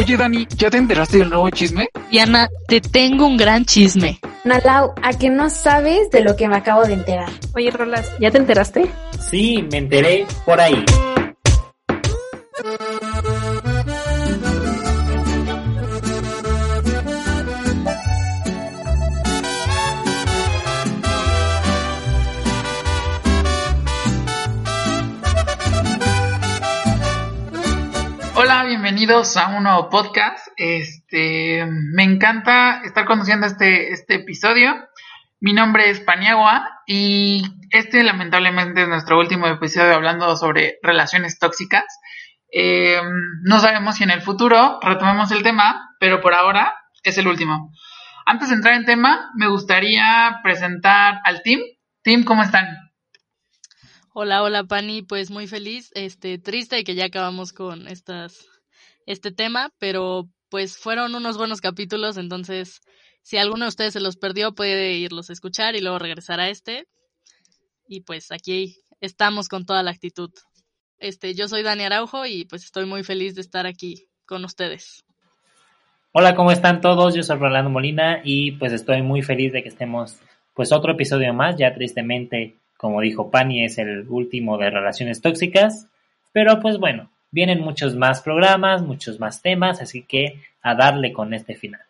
Oye, Dani, ¿ya te enteraste del nuevo chisme? Diana, te tengo un gran chisme. Nalau, ¿a que no sabes de lo que me acabo de enterar? Oye, Rolas, ¿ya te enteraste? Sí, me enteré por ahí. Bienvenidos a un nuevo podcast. Este, me encanta estar conduciendo este, este episodio. Mi nombre es Paniagua y este lamentablemente es nuestro último episodio hablando sobre relaciones tóxicas. Eh, no sabemos si en el futuro retomemos el tema, pero por ahora es el último. Antes de entrar en tema, me gustaría presentar al team. Team, ¿cómo están? Hola, hola Pani, pues muy feliz, este, triste que ya acabamos con estas, este tema, pero pues fueron unos buenos capítulos, entonces si alguno de ustedes se los perdió puede irlos a escuchar y luego regresar a este. Y pues aquí estamos con toda la actitud. Este, yo soy Dani Araujo y pues estoy muy feliz de estar aquí con ustedes. Hola, ¿cómo están todos? Yo soy Rolando Molina y pues estoy muy feliz de que estemos pues otro episodio más, ya tristemente como dijo Pani, es el último de relaciones tóxicas. Pero pues bueno, vienen muchos más programas, muchos más temas, así que a darle con este final.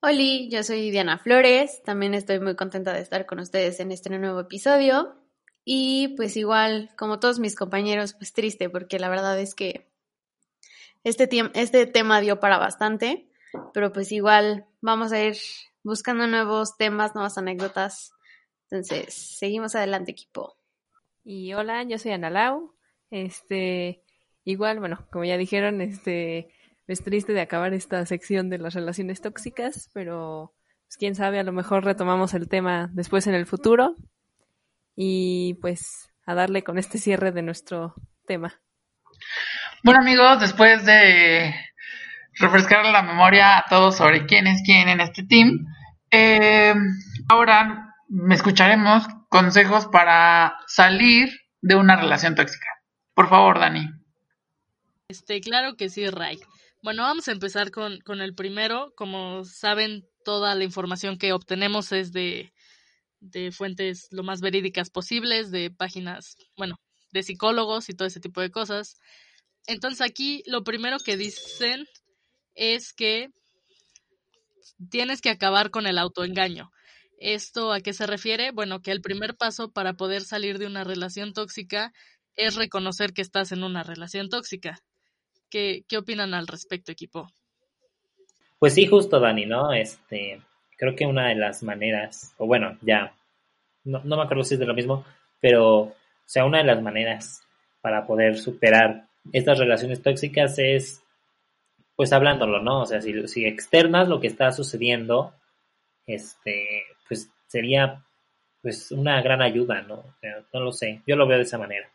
Hola, yo soy Diana Flores, también estoy muy contenta de estar con ustedes en este nuevo episodio. Y pues igual, como todos mis compañeros, pues triste, porque la verdad es que este, este tema dio para bastante, pero pues igual vamos a ir buscando nuevos temas, nuevas anécdotas entonces, seguimos adelante, equipo. Y hola, yo soy Ana Lau. Este, igual, bueno, como ya dijeron, este, es triste de acabar esta sección de las relaciones tóxicas, pero pues, quién sabe, a lo mejor retomamos el tema después en el futuro. Y pues a darle con este cierre de nuestro tema. Bueno amigos, después de refrescar la memoria a todos sobre quién es quién en este team, eh, ahora me escucharemos consejos para salir de una relación tóxica. Por favor, Dani. Este, claro que sí, Ray. Bueno, vamos a empezar con, con el primero. Como saben, toda la información que obtenemos es de, de fuentes lo más verídicas posibles, de páginas, bueno, de psicólogos y todo ese tipo de cosas. Entonces aquí lo primero que dicen es que tienes que acabar con el autoengaño. ¿Esto a qué se refiere? Bueno, que el primer paso para poder salir de una relación tóxica es reconocer que estás en una relación tóxica. ¿Qué, qué opinan al respecto, equipo? Pues sí, justo, Dani, ¿no? Este, creo que una de las maneras, o bueno, ya, no, no me acuerdo si es de lo mismo, pero, o sea, una de las maneras para poder superar estas relaciones tóxicas es, pues hablándolo, ¿no? O sea, si, si externas lo que está sucediendo, este, pues sería pues una gran ayuda, ¿no? no lo sé, yo lo veo de esa manera.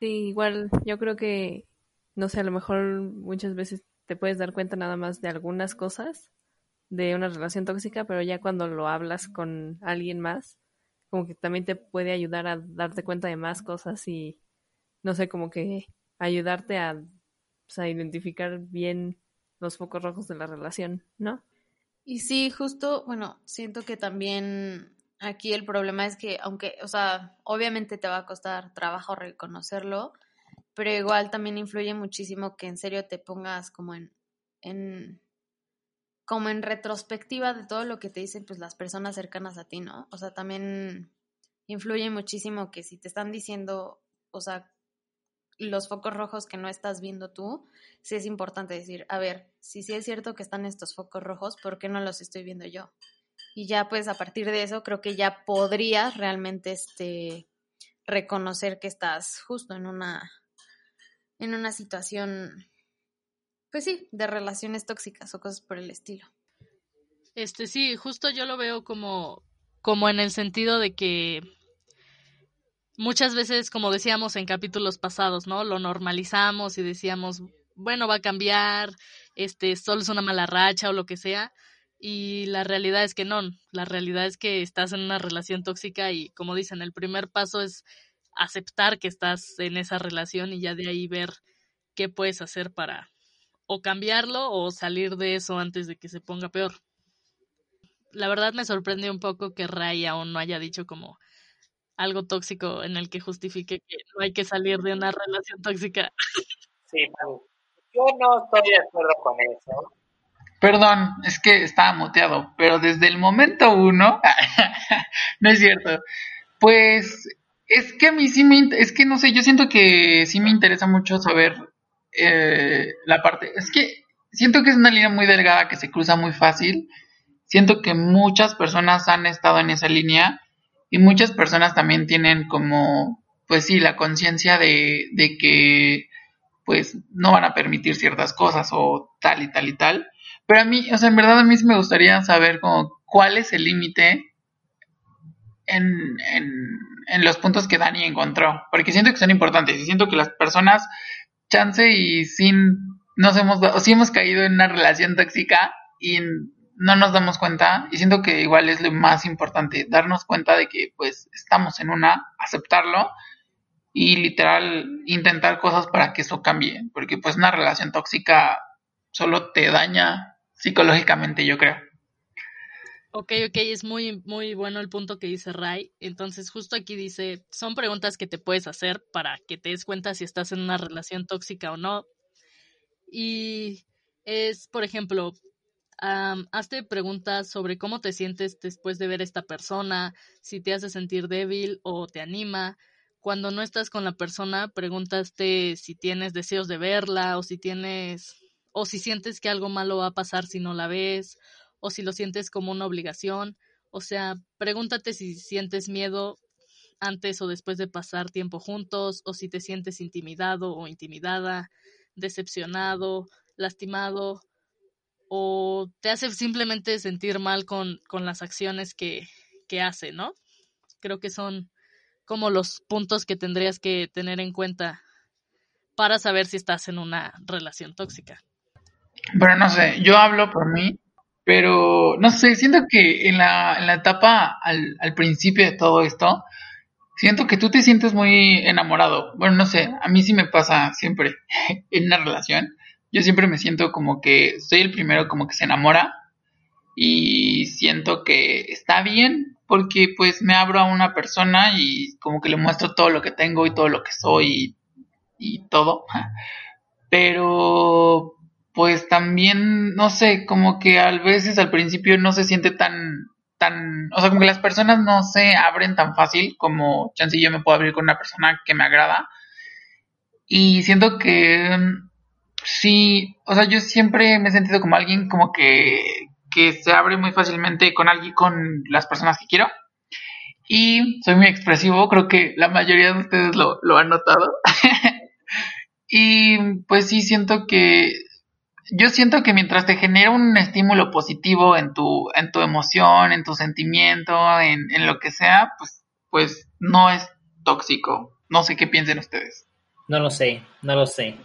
Sí, igual yo creo que, no sé, a lo mejor muchas veces te puedes dar cuenta nada más de algunas cosas de una relación tóxica, pero ya cuando lo hablas con alguien más, como que también te puede ayudar a darte cuenta de más cosas y, no sé, como que ayudarte a, pues, a identificar bien los focos rojos de la relación, ¿no? Y sí, justo, bueno, siento que también aquí el problema es que, aunque, o sea, obviamente te va a costar trabajo reconocerlo, pero igual también influye muchísimo que en serio te pongas como en, en como en retrospectiva de todo lo que te dicen pues las personas cercanas a ti, ¿no? O sea, también influye muchísimo que si te están diciendo, o sea, los focos rojos que no estás viendo tú, sí es importante decir, a ver, si sí es cierto que están estos focos rojos, ¿por qué no los estoy viendo yo? Y ya pues a partir de eso creo que ya podrías realmente este reconocer que estás justo en una en una situación pues sí, de relaciones tóxicas o cosas por el estilo. Este sí, justo yo lo veo como como en el sentido de que muchas veces, como decíamos en capítulos pasados, ¿no? Lo normalizamos y decíamos, bueno, va a cambiar, este, solo es una mala racha o lo que sea. Y la realidad es que no, la realidad es que estás en una relación tóxica y como dicen, el primer paso es aceptar que estás en esa relación y ya de ahí ver qué puedes hacer para o cambiarlo o salir de eso antes de que se ponga peor. La verdad me sorprende un poco que Ray aún no haya dicho como algo tóxico en el que justifique que no hay que salir de una relación tóxica. Sí, yo no estoy de acuerdo con eso. Perdón, es que estaba muteado, pero desde el momento uno, no es cierto. Pues es que a mí sí me, es que no sé, yo siento que sí me interesa mucho saber eh, la parte, es que siento que es una línea muy delgada que se cruza muy fácil. Siento que muchas personas han estado en esa línea y muchas personas también tienen como, pues sí, la conciencia de, de que pues no van a permitir ciertas cosas o tal y tal y tal. Pero a mí, o sea, en verdad a mí sí me gustaría saber como cuál es el límite en, en, los puntos que Dani encontró. Porque siento que son importantes y siento que las personas, chance y sin, nos hemos, o sí hemos caído en una relación tóxica y no nos damos cuenta. Y siento que igual es lo más importante, darnos cuenta de que pues estamos en una, aceptarlo y literal intentar cosas para que eso cambie. Porque pues una relación tóxica solo te daña psicológicamente, yo creo. Ok, ok, es muy, muy bueno el punto que dice Ray. Entonces, justo aquí dice, son preguntas que te puedes hacer para que te des cuenta si estás en una relación tóxica o no. Y es, por ejemplo, hazte preguntas sobre cómo te sientes después de ver a esta persona, si te hace sentir débil o te anima. Cuando no estás con la persona, pregúntate si tienes deseos de verla o si tienes o si sientes que algo malo va a pasar si no la ves, o si lo sientes como una obligación. O sea, pregúntate si sientes miedo antes o después de pasar tiempo juntos, o si te sientes intimidado o intimidada, decepcionado, lastimado, o te hace simplemente sentir mal con, con las acciones que, que hace, ¿no? Creo que son como los puntos que tendrías que tener en cuenta para saber si estás en una relación tóxica. Pero no sé, yo hablo por mí, pero no sé, siento que en la, en la etapa al, al principio de todo esto, siento que tú te sientes muy enamorado. Bueno, no sé, a mí sí me pasa siempre en una relación. Yo siempre me siento como que soy el primero como que se enamora y siento que está bien porque pues me abro a una persona y como que le muestro todo lo que tengo y todo lo que soy y, y todo. Pero pues también, no sé, como que a veces al principio no se siente tan, tan, o sea, como que las personas no se abren tan fácil como chance yo me puedo abrir con una persona que me agrada. Y siento que mm, sí, o sea, yo siempre me he sentido como alguien como que, que se abre muy fácilmente con alguien, con las personas que quiero. Y soy muy expresivo, creo que la mayoría de ustedes lo, lo han notado. y pues sí, siento que yo siento que mientras te genera un estímulo positivo en tu, en tu emoción, en tu sentimiento, en, en lo que sea, pues, pues no es tóxico. No sé qué piensen ustedes. No lo sé, no lo sé.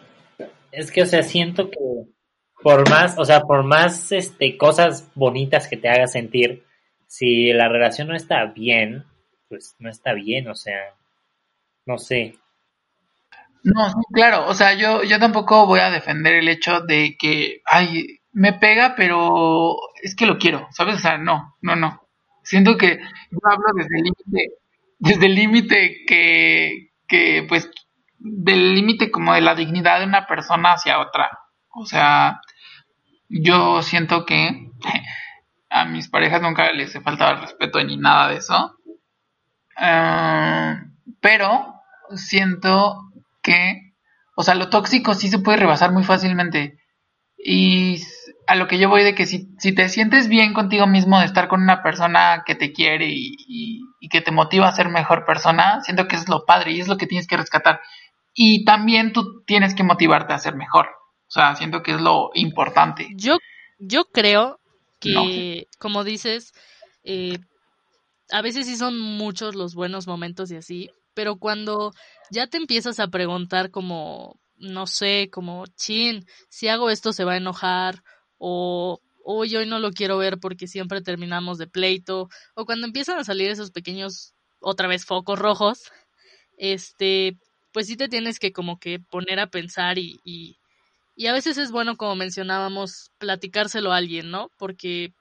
Es que, o sea, siento que por más, o sea, por más este, cosas bonitas que te haga sentir, si la relación no está bien, pues no está bien, o sea, no sé. No, claro, o sea, yo, yo tampoco voy a defender el hecho de que, ay, me pega, pero es que lo quiero, ¿sabes? O sea, no, no, no. Siento que yo hablo desde el límite, desde el límite que, que, pues, del límite como de la dignidad de una persona hacia otra. O sea, yo siento que a mis parejas nunca les he faltado respeto ni nada de eso. Ah, pero siento que, o sea, lo tóxico sí se puede rebasar muy fácilmente. Y a lo que yo voy de que si, si te sientes bien contigo mismo de estar con una persona que te quiere y, que te motiva a ser mejor persona, siento que es lo padre y es lo que tienes que rescatar. Y también tú tienes que motivarte a ser mejor. O sea, siento que es lo importante. Yo, yo creo que, como dices, eh, a veces sí son muchos los buenos momentos y así, pero cuando ya te empiezas a preguntar como, no sé, como, chin, si hago esto se va a enojar, o hoy hoy no lo quiero ver porque siempre terminamos de pleito, o cuando empiezan a salir esos pequeños, otra vez, focos rojos, este, pues sí te tienes que como que poner a pensar y, y, Y a veces es bueno, como mencionábamos, platicárselo a alguien, ¿no? Porque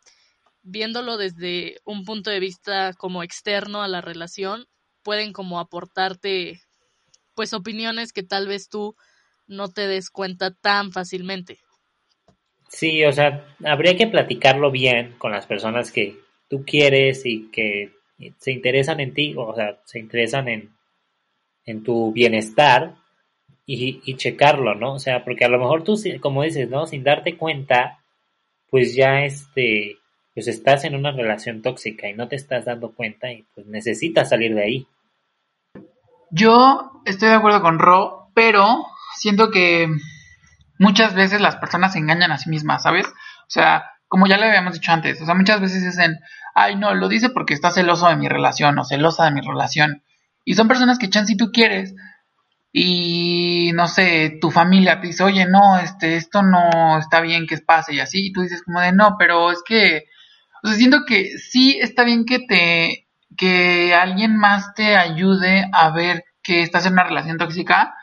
viéndolo desde un punto de vista como externo a la relación, pueden como aportarte pues opiniones que tal vez tú no te des cuenta tan fácilmente. Sí, o sea, habría que platicarlo bien con las personas que tú quieres y que se interesan en ti, o sea, se interesan en, en tu bienestar y, checarlo, ¿no? O sea, porque a lo mejor tú, como dices, ¿no? Sin darte cuenta, pues ya este, pues estás en una relación tóxica y no te estás dando cuenta y pues necesitas salir de ahí. Yo estoy de acuerdo con Ro, pero siento que muchas veces las personas se engañan a sí mismas, ¿sabes? O sea, como ya le habíamos dicho antes, o sea, muchas veces dicen, ay, no, lo dice porque está celoso de mi relación o celosa de mi relación. Y son personas que echan si tú quieres y no sé, tu familia te dice, oye, no, este, esto no está bien que pase y así, y tú dices como de no, pero es que, o sea, siento que sí está bien que te, que alguien más te ayude a ver que estás en una relación tóxica,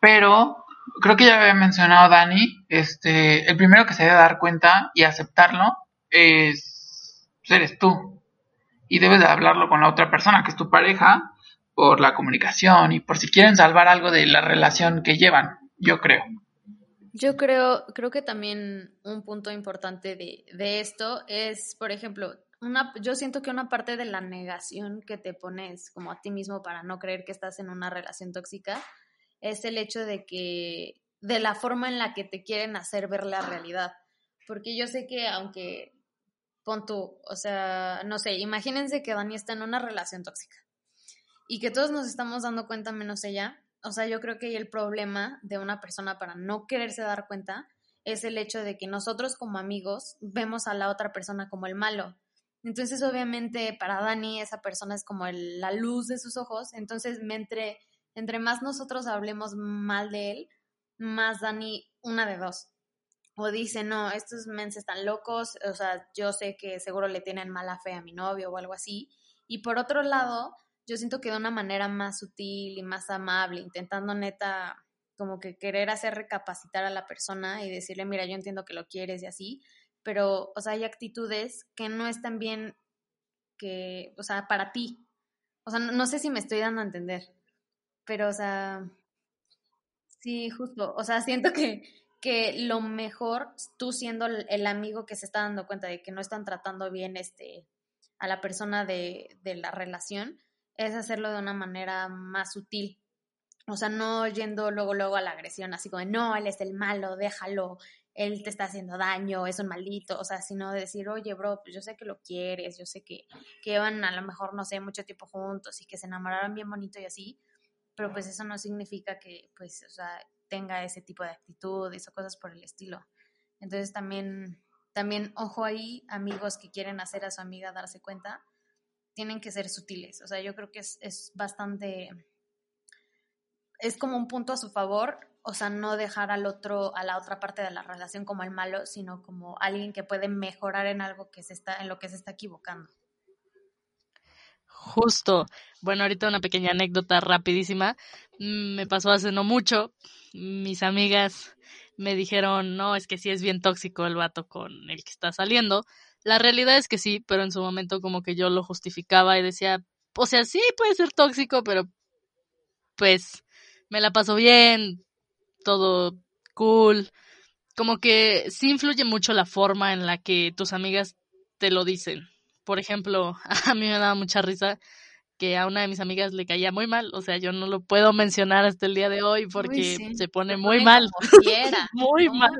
pero creo que ya había mencionado Dani, este, el primero que se debe dar cuenta y aceptarlo es, pues, eres tú. Y debes de hablarlo con la otra persona, que es tu pareja, por la comunicación y por si quieren salvar algo de la relación que llevan, yo creo. Yo creo, creo que también un punto importante de, de esto es, por ejemplo, una, yo siento que una parte de la negación que te pones como a ti mismo para no creer que estás en una relación tóxica es el hecho de que, de la forma en la que te quieren hacer ver la realidad. Porque yo sé que aunque, pon tú, o sea, no sé, imagínense que Dani está en una relación tóxica y que todos nos estamos dando cuenta menos ella. O sea, yo creo que el problema de una persona para no quererse dar cuenta es el hecho de que nosotros como amigos vemos a la otra persona como el malo. Entonces, obviamente, para Dani esa persona es como la luz de sus ojos. Entonces, entre entre más nosotros hablemos mal de él, más Dani, una de dos. O dice, no, estos mens están locos, o sea, yo sé que seguro le tienen mala fe a mi novio o algo así. Y por otro lado, yo siento que de una manera más sutil y más amable, intentando neta como que querer hacer recapacitar a la persona y decirle, mira, yo entiendo que lo quieres y así, pero, o sea, hay actitudes que no están bien que, o sea, para ti. O sea, no sé si me estoy dando a entender pero, o sea, sí, justo, o sea, siento que, que lo mejor, tú siendo el, amigo que se está dando cuenta de que no están tratando bien este, a la persona de, de la relación, es hacerlo de una manera más sutil. O sea, no yendo luego, luego a la agresión, así como, no, él es el malo, déjalo, él te está haciendo daño, es un maldito, o sea, sino de decir, oye, bro, pues yo sé que lo quieres, yo sé que, que llevan a lo mejor, no sé, mucho tiempo juntos y que se enamoraron bien bonito y así, pero pues eso no significa que pues, o sea, tenga ese tipo de actitudes o cosas por el estilo. Entonces también, también, ojo ahí, amigos que quieren hacer a su amiga darse cuenta, tienen que ser sutiles. O sea, yo creo que es, es bastante, es como un punto a su favor, o sea, no dejar al otro, a la otra parte de la relación como el malo, sino como alguien que puede mejorar en algo que se está, en lo que se está equivocando. Justo. Bueno, ahorita una pequeña anécdota rapidísima. Mm, me pasó hace no mucho. Mis amigas me dijeron, no, es que sí es bien tóxico el vato con el que está saliendo. La realidad es que sí, pero en su momento como que yo lo justificaba y decía, o sea, sí puede ser tóxico, pero pues me la paso bien, todo cool. Como que sí influye mucho la forma en la que tus amigas te lo dicen por ejemplo, a mí me daba mucha risa que a una de mis amigas le caía muy mal, o sea, yo no lo puedo mencionar hasta el día de hoy porque se pone muy mal. muy mal.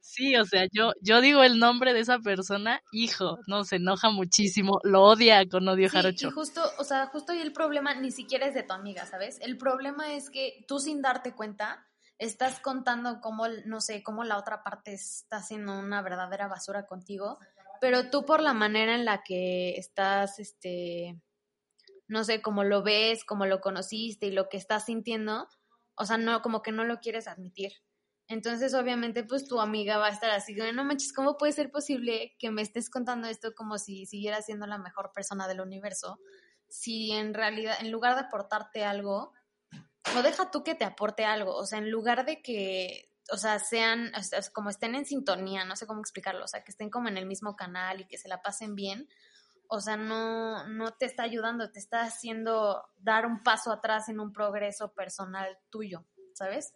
Sí, o sea, yo yo digo el nombre de esa persona, hijo, no se enoja muchísimo, lo odia con odio jarocho. Y justo, o sea, justo ahí el problema ni siquiera es de tu amiga, ¿sabes? El problema es que tú sin darte cuenta estás contando cómo, no sé, cómo la otra parte está haciendo una verdadera basura contigo pero tú por la manera en la que estás, este, no sé, cómo lo ves, cómo lo conociste y lo que estás sintiendo, o sea, no, como que no lo quieres admitir. Entonces, obviamente, pues tu amiga va a estar así, no manches, ¿cómo puede ser posible que me estés contando esto como si siguiera siendo la mejor persona del universo? Si en realidad, en lugar de aportarte algo, o deja tú que te aporte algo, o sea, en lugar de que o sea, sean, como estén en sintonía, no sé cómo explicarlo, o sea, que estén como en el mismo canal y que se la pasen bien, o sea, no, no te está ayudando, te está haciendo dar un paso atrás en un progreso personal tuyo, ¿sabes?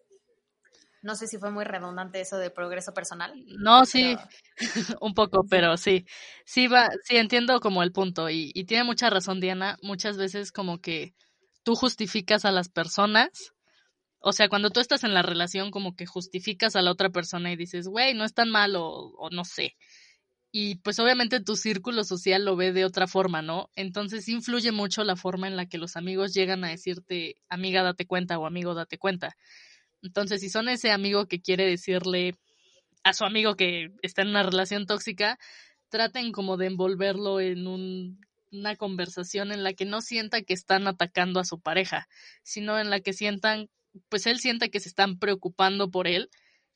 No sé si fue muy redundante eso de progreso personal. No, sí, un poco, pero sí. Sí, va, sí entiendo como el punto y, y tiene mucha razón Diana. Muchas veces como que tú justificas a las personas. O sea, cuando tú estás en la relación, como que justificas a la otra persona y dices, güey, no es tan malo, o no sé y pues obviamente tu círculo social lo ve de otra forma, ¿no? Entonces influye mucho la forma en la que los amigos llegan a decirte, amiga, date cuenta o amigo, date cuenta. Entonces, si son ese amigo que quiere decirle a su amigo que está en una relación tóxica, traten como de envolverlo en un, una conversación en la que no sienta que están atacando a su pareja, sino en la que sientan, pues él sienta que se están preocupando por él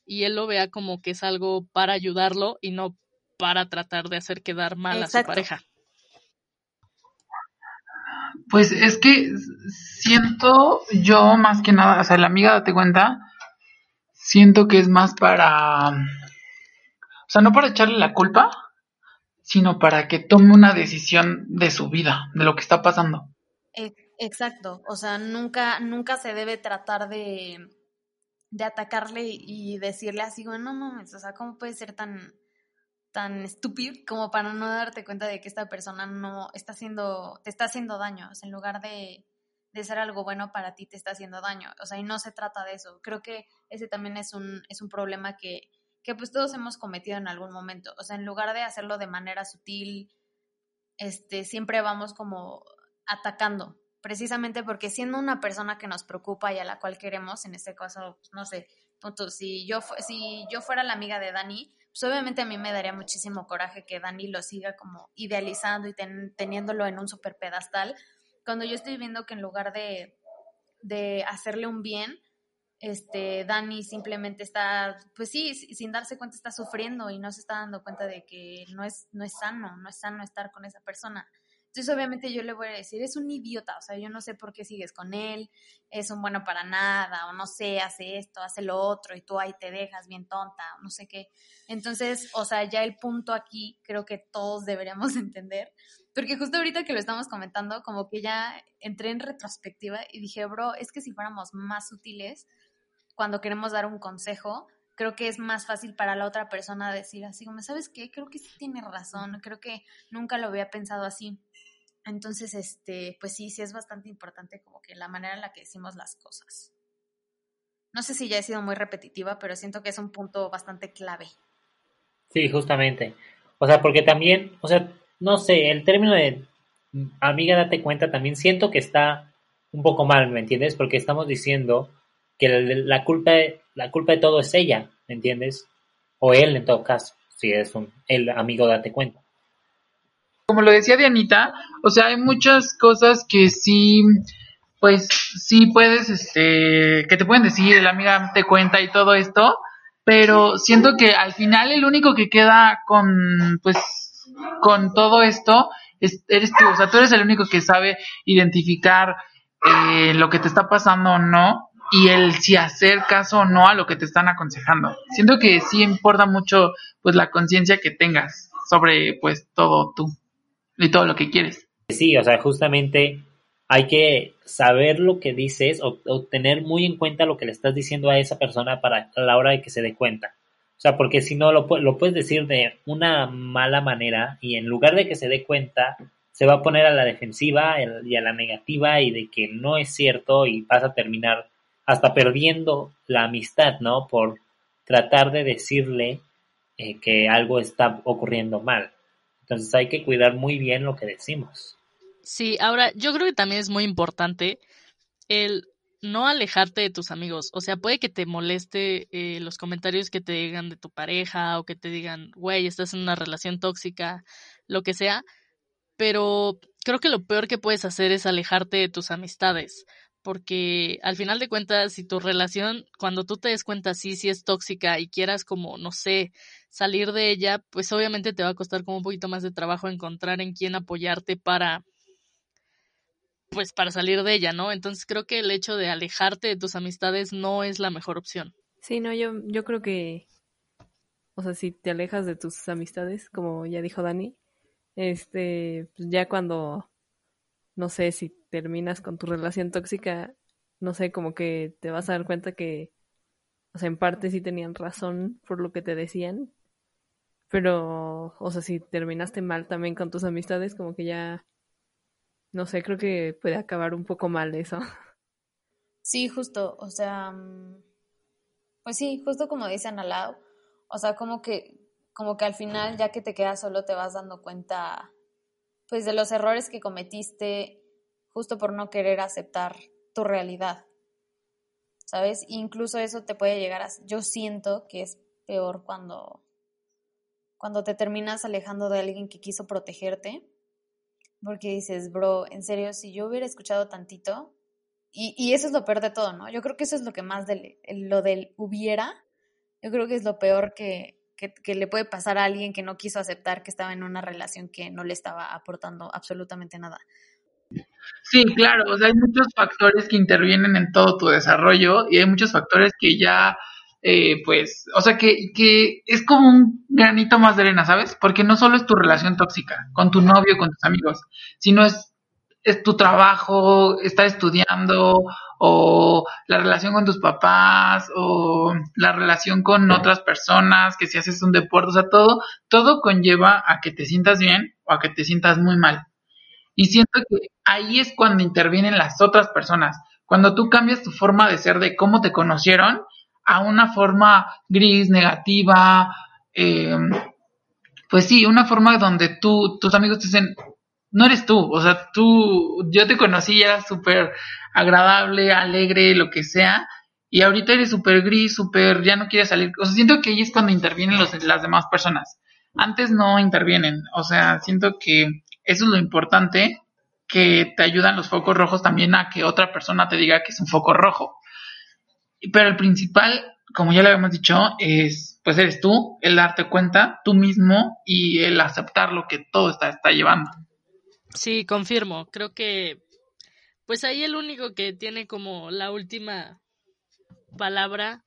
y él lo vea como que es algo para ayudarlo y no para tratar de hacer quedar mal a su pareja. Pues es que siento yo más que nada, o sea, la amiga date cuenta, siento que es más para, o sea, no para echarle la culpa, sino para que tome una decisión de su vida, de lo que está pasando. E, exacto, o sea, nunca, nunca se debe tratar de, de atacarle y decirle así, bueno, no mames, o sea, ¿cómo puede ser tan, tan estúpido como para no darte cuenta de que esta persona no está haciendo, te está haciendo daño, o sea, en lugar de, de ser algo bueno para ti te está haciendo daño, o sea, y no se trata de eso. Creo que ese también es un, es un problema que, que pues todos hemos cometido en algún momento, o sea, en lugar de hacerlo de manera sutil, este, siempre vamos como atacando, precisamente porque siendo una persona que nos preocupa y a la cual queremos, en este caso, no sé, si yo, si yo fuera la amiga de Dani, pues obviamente a mí me daría muchísimo coraje que Dani lo siga como idealizando y teniéndolo en un super pedestal, cuando yo estoy viendo que en lugar de, de hacerle un bien, este, Dani simplemente está, pues sí, sin darse cuenta está sufriendo y no se está dando cuenta de que no es, no es sano, no es sano estar con esa persona. Entonces, obviamente yo le voy a decir, es un idiota, o sea, yo no sé por qué sigues con él, es un bueno para nada, o no sé, hace esto, hace lo otro, y tú ahí te dejas bien tonta, o no sé qué. Entonces, o sea, ya el punto aquí creo que todos deberíamos entender, porque justo ahorita que lo estamos comentando, como que ya entré en retrospectiva y dije, bro, es que si fuéramos más sutiles cuando queremos dar un consejo, creo que es más fácil para la otra persona decir así, como, ¿sabes qué? Creo que sí tiene razón, creo que nunca lo había pensado así. Entonces, este, pues sí, sí es bastante importante como que la manera en la que decimos las cosas. No sé si ya he sido muy repetitiva, pero siento que es un punto bastante clave. Sí, justamente. O sea, porque también, o sea, no sé, el término de amiga date cuenta también siento que está un poco mal, ¿me entiendes? Porque estamos diciendo que la, culpa, la culpa de todo es ella, ¿me entiendes? O él en todo caso, si es un el amigo date cuenta. Como lo decía Dianita, o sea, hay muchas cosas que sí, pues sí puedes, este, que te pueden decir, la amiga te cuenta y todo esto, pero siento que al final el único que queda con, pues, con todo esto es, eres tú, o sea, tú eres el único que sabe identificar eh, lo que te está pasando o no y el si hacer caso o no a lo que te están aconsejando. Siento que sí importa mucho, pues, la conciencia que tengas sobre, pues, todo tú y todo lo que quieres. Sí, o sea, justamente hay que saber lo que dices o, tener muy en cuenta lo que le estás diciendo a esa persona para a la hora de que se dé cuenta. O sea, porque si no, lo, lo puedes decir de una mala manera y en lugar de que se dé cuenta, se va a poner a la defensiva y a la negativa y de que no es cierto y vas a terminar hasta perdiendo la amistad, ¿no? Por tratar de decirle eh, que algo está ocurriendo mal. Entonces hay que cuidar muy bien lo que decimos. Sí, ahora yo creo que también es muy importante el no alejarte de tus amigos. O sea, puede que te moleste eh, los comentarios que te digan de tu pareja o que te digan, güey, estás en una relación tóxica, lo que sea. Pero creo que lo peor que puedes hacer es alejarte de tus amistades porque al final de cuentas, si tu relación, cuando tú te des cuenta sí, sí es tóxica y quieras como, no sé, salir de ella, pues obviamente te va a costar como un poquito más de trabajo encontrar en quién apoyarte para, pues para salir de ella, ¿no? Entonces creo que el hecho de alejarte de tus amistades no es la mejor opción. Sí, no, yo, yo creo que, o sea, si te alejas de tus amistades, como ya dijo Dani, este, pues ya cuando, no sé, si terminas con tu relación tóxica, no sé, como que te vas a dar cuenta que, o sea, en parte sí tenían razón por lo que te decían, pero, o sea, si terminaste mal también con tus amistades, como que ya, no sé, creo que puede acabar un poco mal eso. Sí, justo, o sea, mm, pues sí, justo como dicen al lado, o sea, como que, como que al final, ya que te quedas solo, te vas dando cuenta, pues, de los errores que cometiste justo por no querer aceptar tu realidad, ¿sabes? Incluso eso te puede llegar a... Yo siento que es peor cuando, cuando te terminas alejando de alguien que quiso protegerte, porque dices, bro, en serio, si yo hubiera escuchado tantito, y, y, eso es lo peor de todo, ¿no? Yo creo que eso es lo que más de lo del hubiera, yo creo que es lo peor que, que, que, le puede pasar a alguien que no quiso aceptar que estaba en una relación que no le estaba aportando absolutamente nada. Sí, claro, o sea, hay muchos factores que intervienen en todo tu desarrollo y hay muchos factores que ya, eh, pues, o sea, que, que es como un granito más de arena, ¿sabes? Porque no solo es tu relación tóxica con tu novio, con tus amigos, sino es es tu trabajo, estar estudiando, o la relación con tus papás, o la relación con otras personas, que si haces un deporte, o sea, todo, todo conlleva a que te sientas bien o a que te sientas muy mal. Y siento que ahí es cuando intervienen las otras personas, cuando tú cambias tu forma de ser, de cómo te conocieron, a una forma gris, negativa, eh, pues sí, una forma donde tú, tus amigos te dicen, no eres tú, o sea, tú, yo te conocí, era súper agradable, alegre, lo que sea, y ahorita eres súper gris, súper, ya no quieres salir, o sea, siento que ahí es cuando intervienen los, las demás personas, antes no intervienen, o sea, siento que eso es lo importante, que te ayudan los focos rojos también a que otra persona te diga que es un foco rojo, pero el principal, como ya le habíamos dicho, es, pues eres tú, el darte cuenta, tú mismo, y el aceptar lo que todo está, está llevando. Sí, confirmo. Creo que pues ahí el único que tiene como la última palabra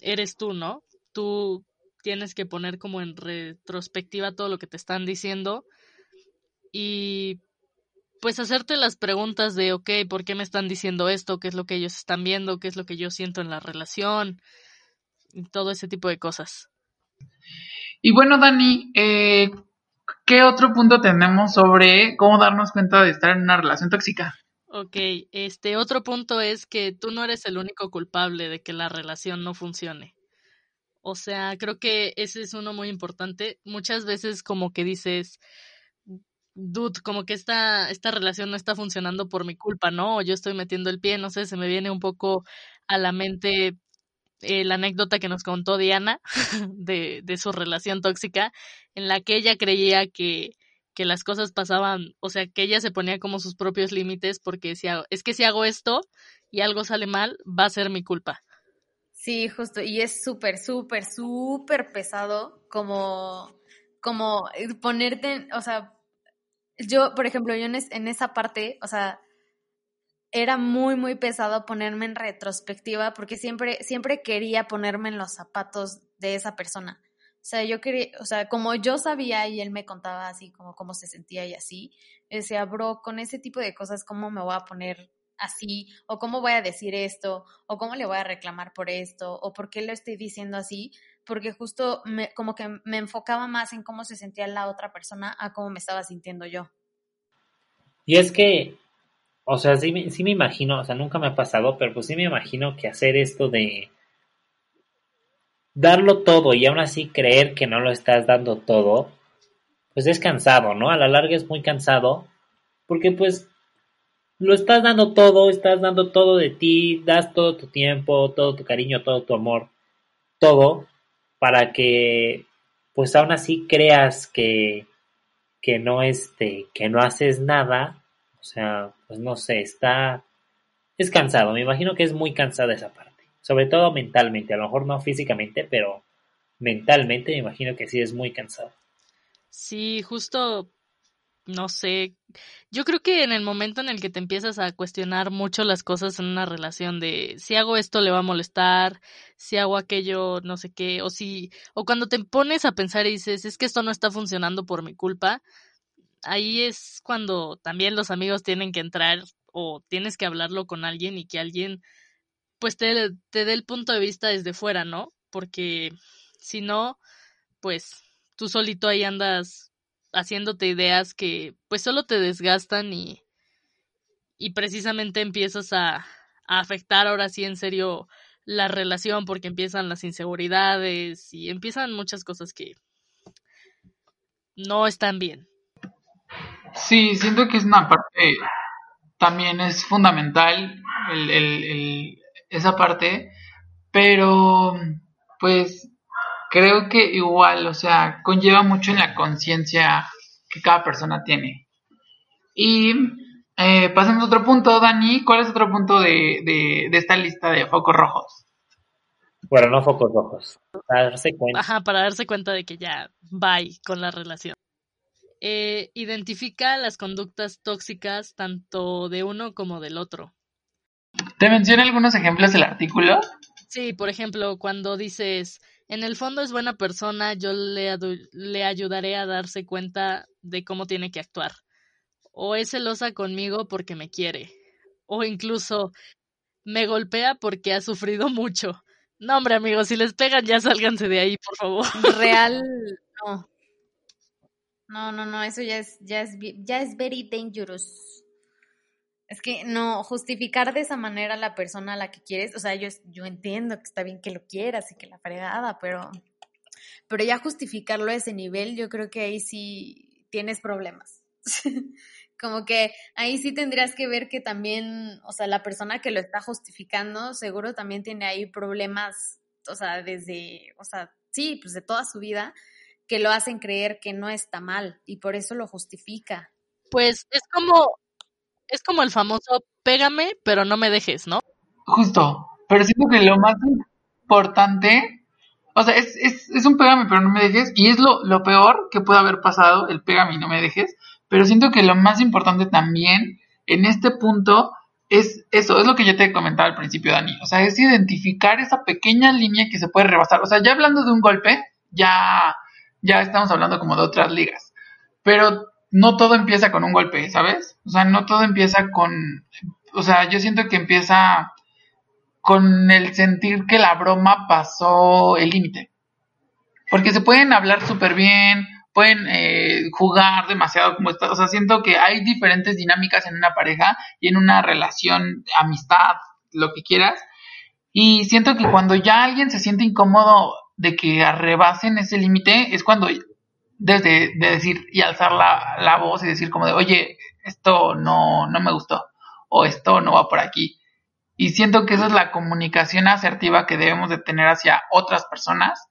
eres tú, ¿no? Tú tienes que poner como en retrospectiva todo lo que te están diciendo y pues hacerte las preguntas de, ok, ¿por qué me están diciendo esto? ¿Qué es lo que ellos están viendo? ¿Qué es lo que yo siento en la relación? Y todo ese tipo de cosas. Y bueno, Dani, eh, ¿Qué otro punto tenemos sobre cómo darnos cuenta de estar en una relación tóxica? Ok, este otro punto es que tú no eres el único culpable de que la relación no funcione. O sea, creo que ese es uno muy importante. Muchas veces como que dices, dude, como que esta, esta relación no está funcionando por mi culpa, ¿no? O yo estoy metiendo el pie, no sé, se me viene un poco a la mente eh, la anécdota que nos contó Diana de, de, su relación tóxica, en la que ella creía que, que las cosas pasaban, o sea, que ella se ponía como sus propios límites porque si es que si hago esto y algo sale mal, va a ser mi culpa. Sí, justo, y es súper, súper, súper pesado como, como ponerte, o sea, yo, por ejemplo, yo en, en esa parte, o sea, era muy, muy pesado ponerme en retrospectiva porque siempre, siempre quería ponerme en los zapatos de esa persona. O sea, yo quería, o sea, como yo sabía y él me contaba así como cómo se sentía y así, decía, bro, con ese tipo de cosas, ¿cómo me voy a poner así? ¿O cómo voy a decir esto? ¿O cómo le voy a reclamar por esto? ¿O por qué lo estoy diciendo así? Porque justo me, como que me enfocaba más en cómo se sentía la otra persona a cómo me estaba sintiendo yo. Y es que o sea, sí, sí me imagino, o sea, nunca me ha pasado, pero pues sí me imagino que hacer esto de darlo todo y aún así creer que no lo estás dando todo, pues es cansado, ¿no? A la larga es muy cansado, porque pues lo estás dando todo, estás dando todo de ti, das todo tu tiempo, todo tu cariño, todo tu amor, todo, para que pues aún así creas que, que no este, que no haces nada o sea, pues no sé, está... Es cansado, me imagino que es muy cansada esa parte. Sobre todo mentalmente, a lo mejor no físicamente, pero mentalmente me imagino que sí es muy cansado. Sí, justo no sé, yo creo que en el momento en el que te empiezas a cuestionar mucho las cosas en una relación de si hago esto le va a molestar, si hago aquello no sé qué, o si, o cuando te pones a pensar y dices, es que esto no está funcionando por mi culpa, ahí es cuando también los amigos tienen que entrar o tienes que hablarlo con alguien y que alguien pues te, te dé el punto de vista desde fuera, ¿no? Porque si no, pues tú solito ahí andas haciéndote ideas que pues solo te desgastan y, y precisamente empiezas a, a afectar ahora sí en serio la relación porque empiezan las inseguridades y empiezan muchas cosas que no están bien. Sí, siento que es una parte, también es fundamental el, el, el, esa parte, pero pues creo que igual, o sea, conlleva mucho en la conciencia que cada persona tiene. Y eh, pasemos a otro punto, Dani, ¿cuál es otro punto de, de, de esta lista de focos rojos? Bueno, no focos rojos, para darse cuenta. Ajá, para darse cuenta de que ya bye con la relación. Eh, identifica las conductas tóxicas tanto de uno como del otro. ¿Te menciona algunos ejemplos del artículo? Sí, por ejemplo, cuando dices, en el fondo es buena persona, yo le, le ayudaré a darse cuenta de cómo tiene que actuar. O es celosa conmigo porque me quiere. O incluso me golpea porque ha sufrido mucho. No, hombre, amigos, si les pegan ya sálganse de ahí, por favor. Real, no. No, no, no, eso ya es, ya es, ya es very dangerous. Es que no, justificar de esa manera a la persona a la que quieres, o sea, yo, yo entiendo que está bien que lo quieras y que la fregada, pero, pero ya justificarlo a ese nivel, yo creo que ahí sí tienes problemas. Como que ahí sí tendrías que ver que también, o sea, la persona que lo está justificando seguro también tiene ahí problemas, o sea, desde, o sea, sí, pues de toda su vida, que lo hacen creer que no está mal y por eso lo justifica. Pues es como, es como el famoso pégame, pero no me dejes, ¿no? Justo, pero siento que lo más importante, o sea, es, es, es un pégame, pero no me dejes, y es lo, lo peor que puede haber pasado, el pégame y no me dejes, pero siento que lo más importante también en este punto es eso, es lo que yo te comentaba al principio, Dani, o sea, es identificar esa pequeña línea que se puede rebasar, o sea, ya hablando de un golpe, ya, ya estamos hablando como de otras ligas, pero no todo empieza con un golpe, ¿sabes? O sea, no todo empieza con, o sea, yo siento que empieza con el sentir que la broma pasó el límite. Porque se pueden hablar súper bien, pueden eh, jugar demasiado como está. O sea, siento que hay diferentes dinámicas en una pareja y en una relación, amistad, lo que quieras. Y siento que cuando ya alguien se siente incómodo de que arrebasen ese límite, es cuando desde de decir y alzar la, la, voz y decir como de, oye, esto no, no me gustó o esto no va por aquí. Y siento que esa es la comunicación asertiva que debemos de tener hacia otras personas,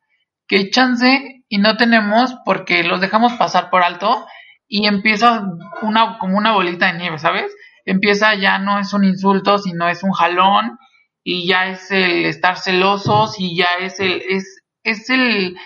que chance y no tenemos porque los dejamos pasar por alto y empieza una, como una bolita de nieve, ¿sabes? Empieza ya no es un insulto, sino es un jalón y ya es el estar celosos y ya es el, es, es el,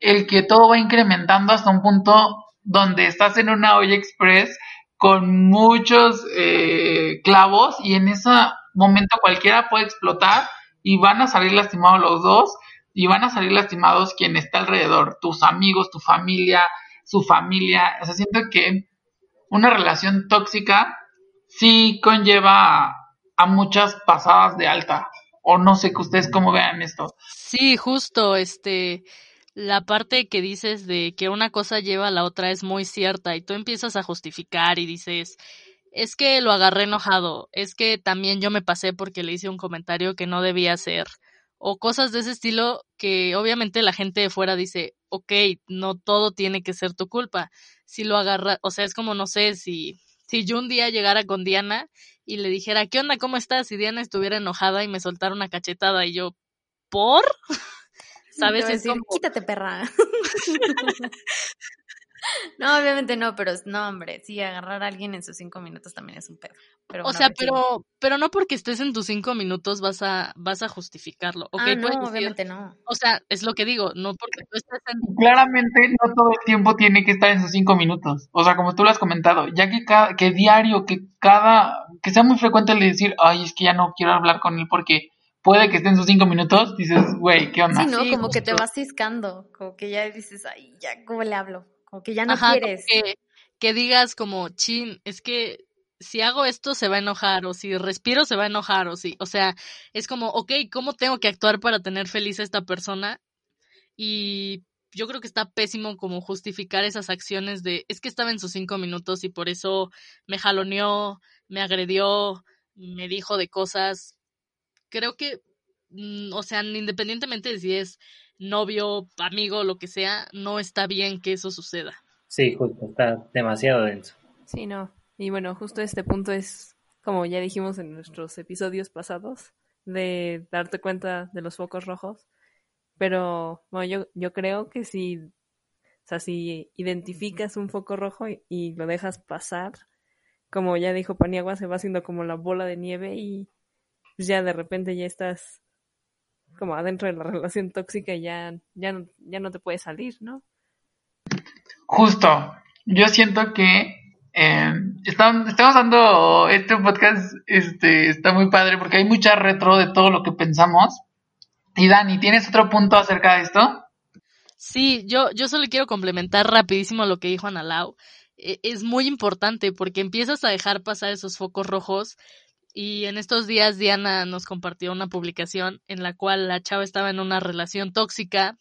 el que todo va incrementando hasta un punto donde estás en una olla express con muchos eh, clavos y en ese momento cualquiera puede explotar y van a salir lastimados los dos y van a salir lastimados quien está alrededor, tus amigos, tu familia, su familia. O sea, siento que una relación tóxica sí conlleva a, a muchas pasadas de alta. O no sé que ustedes cómo vean esto. Sí, justo, este, la parte que dices de que una cosa lleva a la otra es muy cierta y tú empiezas a justificar y dices, es que lo agarré enojado, es que también yo me pasé porque le hice un comentario que no debía hacer o cosas de ese estilo que obviamente la gente de fuera dice, ok, no todo tiene que ser tu culpa. Si lo agarra, o sea, es como, no sé, si, si yo un día llegara con Diana y le dijera, ¿qué onda? ¿Cómo estás? Si Diana estuviera enojada y me soltara una cachetada y yo, ¿por? ¿Sabes? Es decir, como... quítate, perra. No, obviamente no, pero no, hombre, sí, agarrar a alguien en sus cinco minutos también es un pedo. Pero O sea, pero, pero no porque estés en tus cinco minutos vas a, vas a justificarlo. ¿ok? Ah, no, decir- obviamente no. o sea, es lo que digo, no porque tú estés en Claramente no todo el tiempo tiene que estar en sus cinco minutos. O sea, como tú lo has comentado, ya que cada, que diario, que cada, que sea muy frecuente el decir, ay, es que ya no quiero hablar con él porque puede que esté en sus cinco minutos, dices, güey, ¿qué onda? Sí, ¿no? sí, como que te vas ciscando, como que ya dices, ay, ya, ¿cómo le hablo? Que ya no Ajá, quieres. que, que digas como, chin, es que si hago esto se va a enojar, o si respiro se va a enojar, o si, o sea, es como, ok, ¿cómo tengo que actuar para tener feliz a esta persona? Y yo creo que está pésimo como justificar esas acciones de, es que estaba en sus cinco minutos y por eso me jaloneó, me agredió, me dijo de cosas. Creo que, mm, o sea, independientemente de si es novio, amigo, lo que sea, no está bien que eso suceda. Sí, justo, está demasiado denso. Sí, no. Y bueno, justo este punto es, como ya dijimos en nuestros episodios pasados, de darte cuenta de los focos rojos. Pero bueno, yo, yo creo que si, o sea, si identificas un foco rojo y, y lo dejas pasar, como ya dijo Paniagua, se va haciendo como la bola de nieve y pues ya de repente ya estás como adentro de la relación tóxica y ya, ya, no, ya no te puedes salir, ¿no? Justo, yo siento que eh, estamos, estamos dando este podcast, este, está muy padre porque hay mucha retro de todo lo que pensamos. Y Dani, ¿tienes otro punto acerca de esto? Sí, yo, yo solo quiero complementar rapidísimo lo que dijo Analao. E- Es muy importante porque empiezas a dejar pasar esos focos rojos y en estos días Diana nos compartió una publicación en la cual la chava estaba en una relación tóxica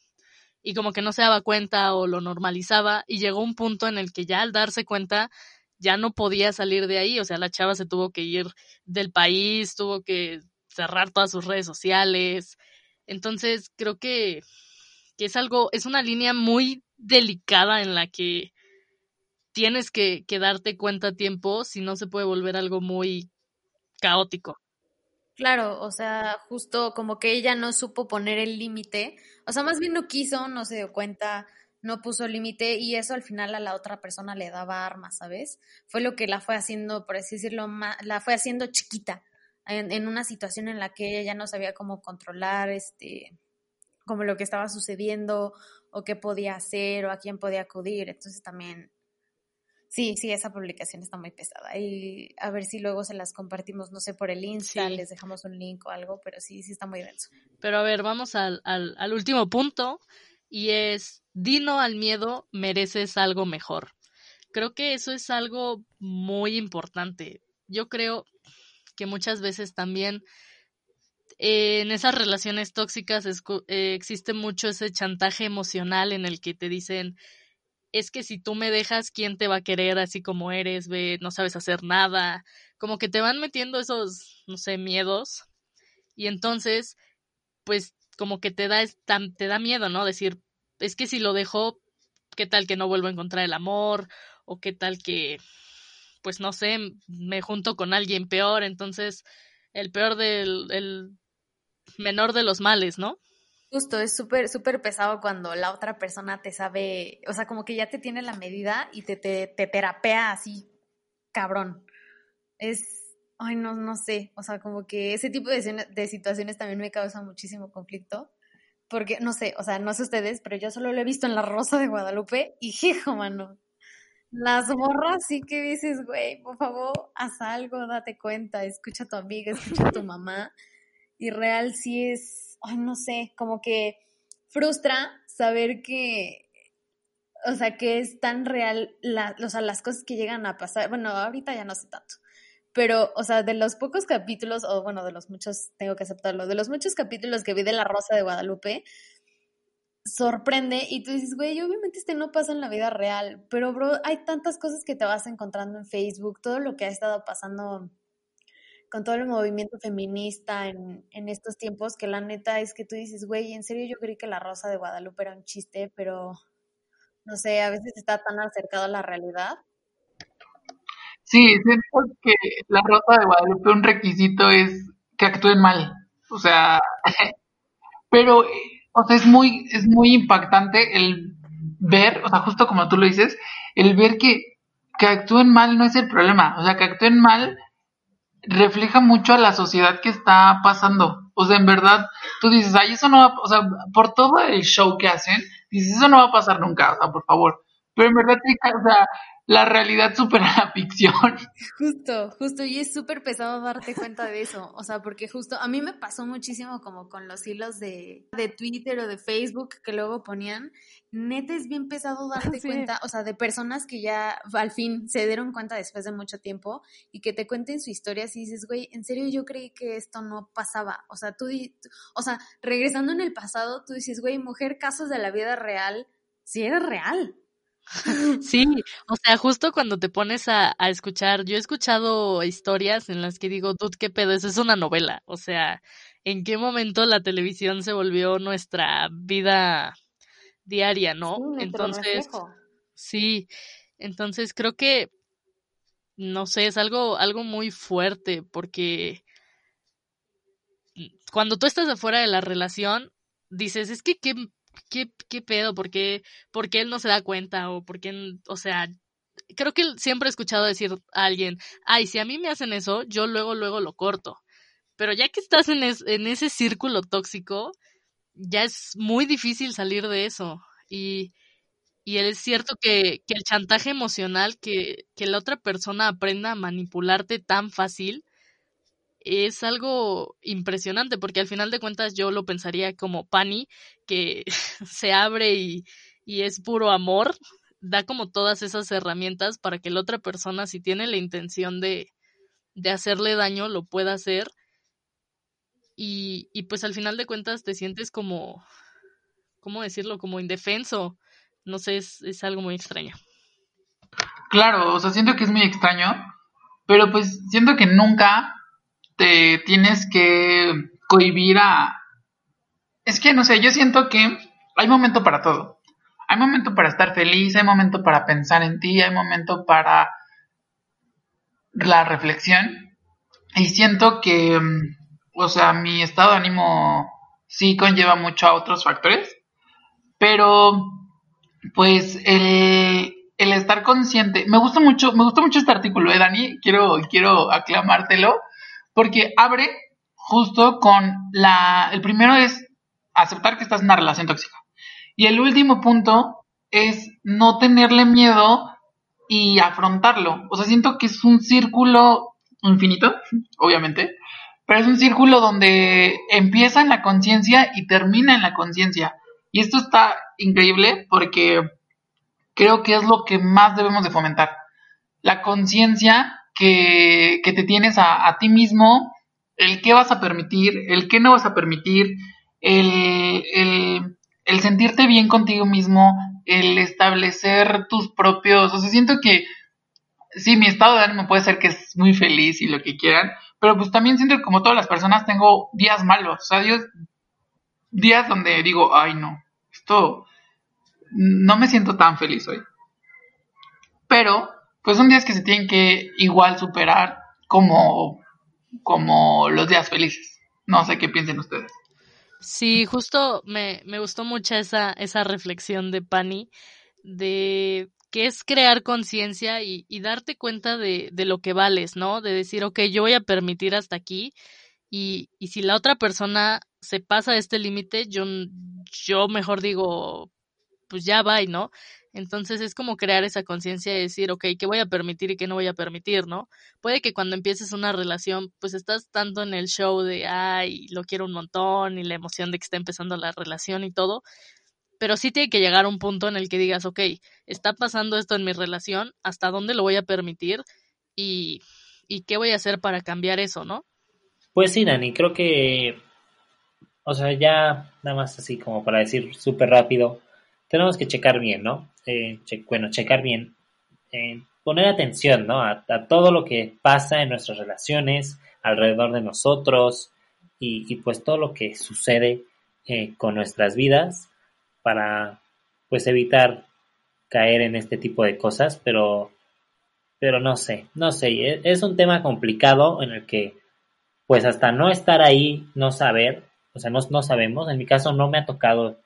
y como que no se daba cuenta o lo normalizaba y llegó un punto en el que ya al darse cuenta ya no podía salir de ahí, o sea, la chava se tuvo que ir del país, tuvo que cerrar todas sus redes sociales. Entonces, creo que que es algo, es una línea muy delicada en la que tienes que, que darte cuenta a tiempo, si no se puede volver algo muy caótico. Claro, o sea, justo como que ella no supo poner el límite, o sea, más bien no quiso, no se dio cuenta, no puso límite y eso al final a la otra persona le daba armas, ¿sabes? Fue lo que la fue haciendo, por así decirlo, la fue haciendo chiquita en, en una situación en la que ella ya no sabía cómo controlar, este, como lo que estaba sucediendo o qué podía hacer o a quién podía acudir, entonces también Sí, sí, esa publicación está muy pesada. Y a ver si luego se las compartimos, no sé, por el Insta, Sí. les dejamos un link o algo, pero sí, sí está muy denso. Pero a ver, vamos al, al, al último punto y es, dino al miedo, mereces algo mejor. Creo que eso es algo muy importante. Yo creo que muchas veces también eh, en esas relaciones tóxicas eh, existe mucho ese chantaje emocional en el que te dicen, es que si tú me dejas, ¿quién te va a querer así como eres? Ve, no sabes hacer nada. Como que te van metiendo esos, no sé, miedos. Y entonces, pues, como que te da, te da miedo, ¿no? Decir, es que si lo dejo, ¿qué tal que no vuelvo a encontrar el amor? O qué tal que, pues, no sé, me junto con alguien peor. Entonces, el peor del, el menor de los males, ¿no? Justo, es súper, súper pesado cuando la otra persona te sabe, o sea, como que ya te tiene la medida y te, te, te terapea así, cabrón. Es, ay, no, no sé, o sea, como que ese tipo de, de situaciones también me causa muchísimo conflicto, porque, no sé, o sea, no sé ustedes, pero yo solo lo he visto en La Rosa de Guadalupe y, hijo, mano, las morras sí que dices, güey, por favor, haz algo, date cuenta, escucha a tu amiga, escucha a tu mamá. Y real sí es, ay, no sé, como que frustra saber que, o sea, que es tan real, la, o sea, las cosas que llegan a pasar. Bueno, ahorita ya no sé tanto. Pero, o sea, de los pocos capítulos, o bueno, de los muchos, tengo que aceptarlo, de los muchos capítulos que vi de La Rosa de Guadalupe, sorprende y tú dices, güey, obviamente este no pasa en la vida real, pero bro, hay tantas cosas que te vas encontrando en Facebook, todo lo que ha estado pasando con todo el movimiento feminista en, en estos tiempos, que la neta es que tú dices, güey, en serio yo creí que la Rosa de Guadalupe era un chiste, pero no sé, a veces está tan acercado a la realidad. Sí, siento que la Rosa de Guadalupe un requisito es que actúen mal. O sea, pero, o sea, es muy, es muy impactante el ver, o sea, justo como tú lo dices, el ver que, que actúen mal no es el problema, o sea, que actúen mal refleja mucho a la sociedad que está pasando. O sea, en verdad, tú dices, ay, eso no va, o sea, por todo el show que hacen, dices, eso no va a pasar nunca, o sea, por favor. Pero en verdad, o sea, la realidad supera la ficción. Justo, justo, y es súper pesado darte cuenta de eso, o sea, porque justo a mí me pasó muchísimo como con los hilos de, de Twitter o de Facebook que luego ponían, neta es bien pesado darte cuenta, o sea, de personas que ya al fin se dieron cuenta después de mucho tiempo y que te cuenten su historia y dices, güey, en serio yo creí que esto no pasaba, o sea, tú, o sea, regresando en el pasado, tú dices, güey, mujer, casos de la vida real, si era real, Sí, o sea, justo cuando te pones a, a, escuchar, yo he escuchado historias en las que digo, dude, qué pedo, eso es una novela. O sea, ¿en qué momento la televisión se volvió nuestra vida diaria, no? entonces, sí, entonces creo que, no sé, es algo, algo muy fuerte porque cuando tú estás afuera de la relación, dices, es que qué ¿qué, qué pedo? ¿Por qué, ¿Por qué él no se da cuenta? O por qué, o sea, creo que siempre he escuchado decir a alguien, ay, si a mí me hacen eso, yo luego, luego lo corto. Pero ya que estás en, en ese círculo tóxico, ya es muy difícil salir de eso. Y, y es cierto que, que el chantaje emocional, que, que la otra persona aprenda a manipularte tan fácil, es algo impresionante porque al final de cuentas yo lo pensaría como Pani, que se abre y, y es puro amor, da como todas esas herramientas para que la otra persona, si tiene la intención de, de hacerle daño, lo pueda hacer. Y, y pues al final de cuentas te sientes como, ¿cómo decirlo? Como indefenso. No sé, es, es algo muy extraño. Claro, o sea, siento que es muy extraño, pero pues siento que nunca te tienes que cohibir a... Es que, no sé, yo siento que hay momento para todo. Hay momento para estar feliz, hay momento para pensar en ti, hay momento para la reflexión. Y siento que, mm, o sea, mi estado de ánimo sí conlleva mucho a otros factores, pero pues el, el estar consciente, me gusta mucho, me gusta mucho este artículo, ¿eh, Dani? Quiero, quiero aclamártelo porque abre justo con la... El primero es aceptar que estás en una relación tóxica. Y el último punto es no tenerle miedo y afrontarlo. O sea, siento que es un círculo infinito, obviamente, pero es un círculo donde empieza en la conciencia y termina en la conciencia. Y esto está increíble porque creo que es lo que más debemos de fomentar. La conciencia que, te tienes a, ti mismo, el qué vas a permitir, el qué no vas a permitir, el, el, sentirte bien contigo mismo, el establecer tus propios, o sea, siento que sí, mi estado de ánimo puede ser que es muy feliz y lo que quieran, pero pues también siento que como todas las personas tengo días malos, o sea, días donde digo, ay no, esto no me siento tan feliz hoy. Pero pues son días que se tienen que igual superar como, como los días felices. No sé qué piensen ustedes. Sí, justo me, me gustó mucho esa, esa reflexión de Pani, de que es crear conciencia y, y, darte cuenta de, de, lo que vales, ¿no? De decir, ok, yo voy a permitir hasta aquí y, y si la otra persona se pasa de este límite, yo, yo mejor digo, pues ya va, ¿no? Entonces es como crear esa conciencia de decir, ok, ¿qué voy a permitir y qué no voy a permitir, no? Puede que cuando empieces una relación, pues estás tanto en el show de, ay, lo quiero un montón y la emoción de que está empezando la relación y todo, pero sí tiene que llegar a un punto en el que digas, ok, está pasando esto en mi relación, ¿hasta dónde lo voy a permitir? Y, y qué voy a hacer para cambiar eso, ¿no? Pues sí, Dani, creo que, o sea, ya nada más así como para decir súper rápido, tenemos que checar bien, ¿no? Eh, bueno, checar bien, eh, poner atención, ¿no? A, todo lo que pasa en nuestras relaciones, alrededor de nosotros y, pues todo lo que sucede eh, con nuestras vidas para pues evitar caer en este tipo de cosas, pero pero no sé, no sé, e, es un tema complicado en el que pues hasta no estar ahí, no saber, o sea, no, no sabemos, en mi caso no me ha tocado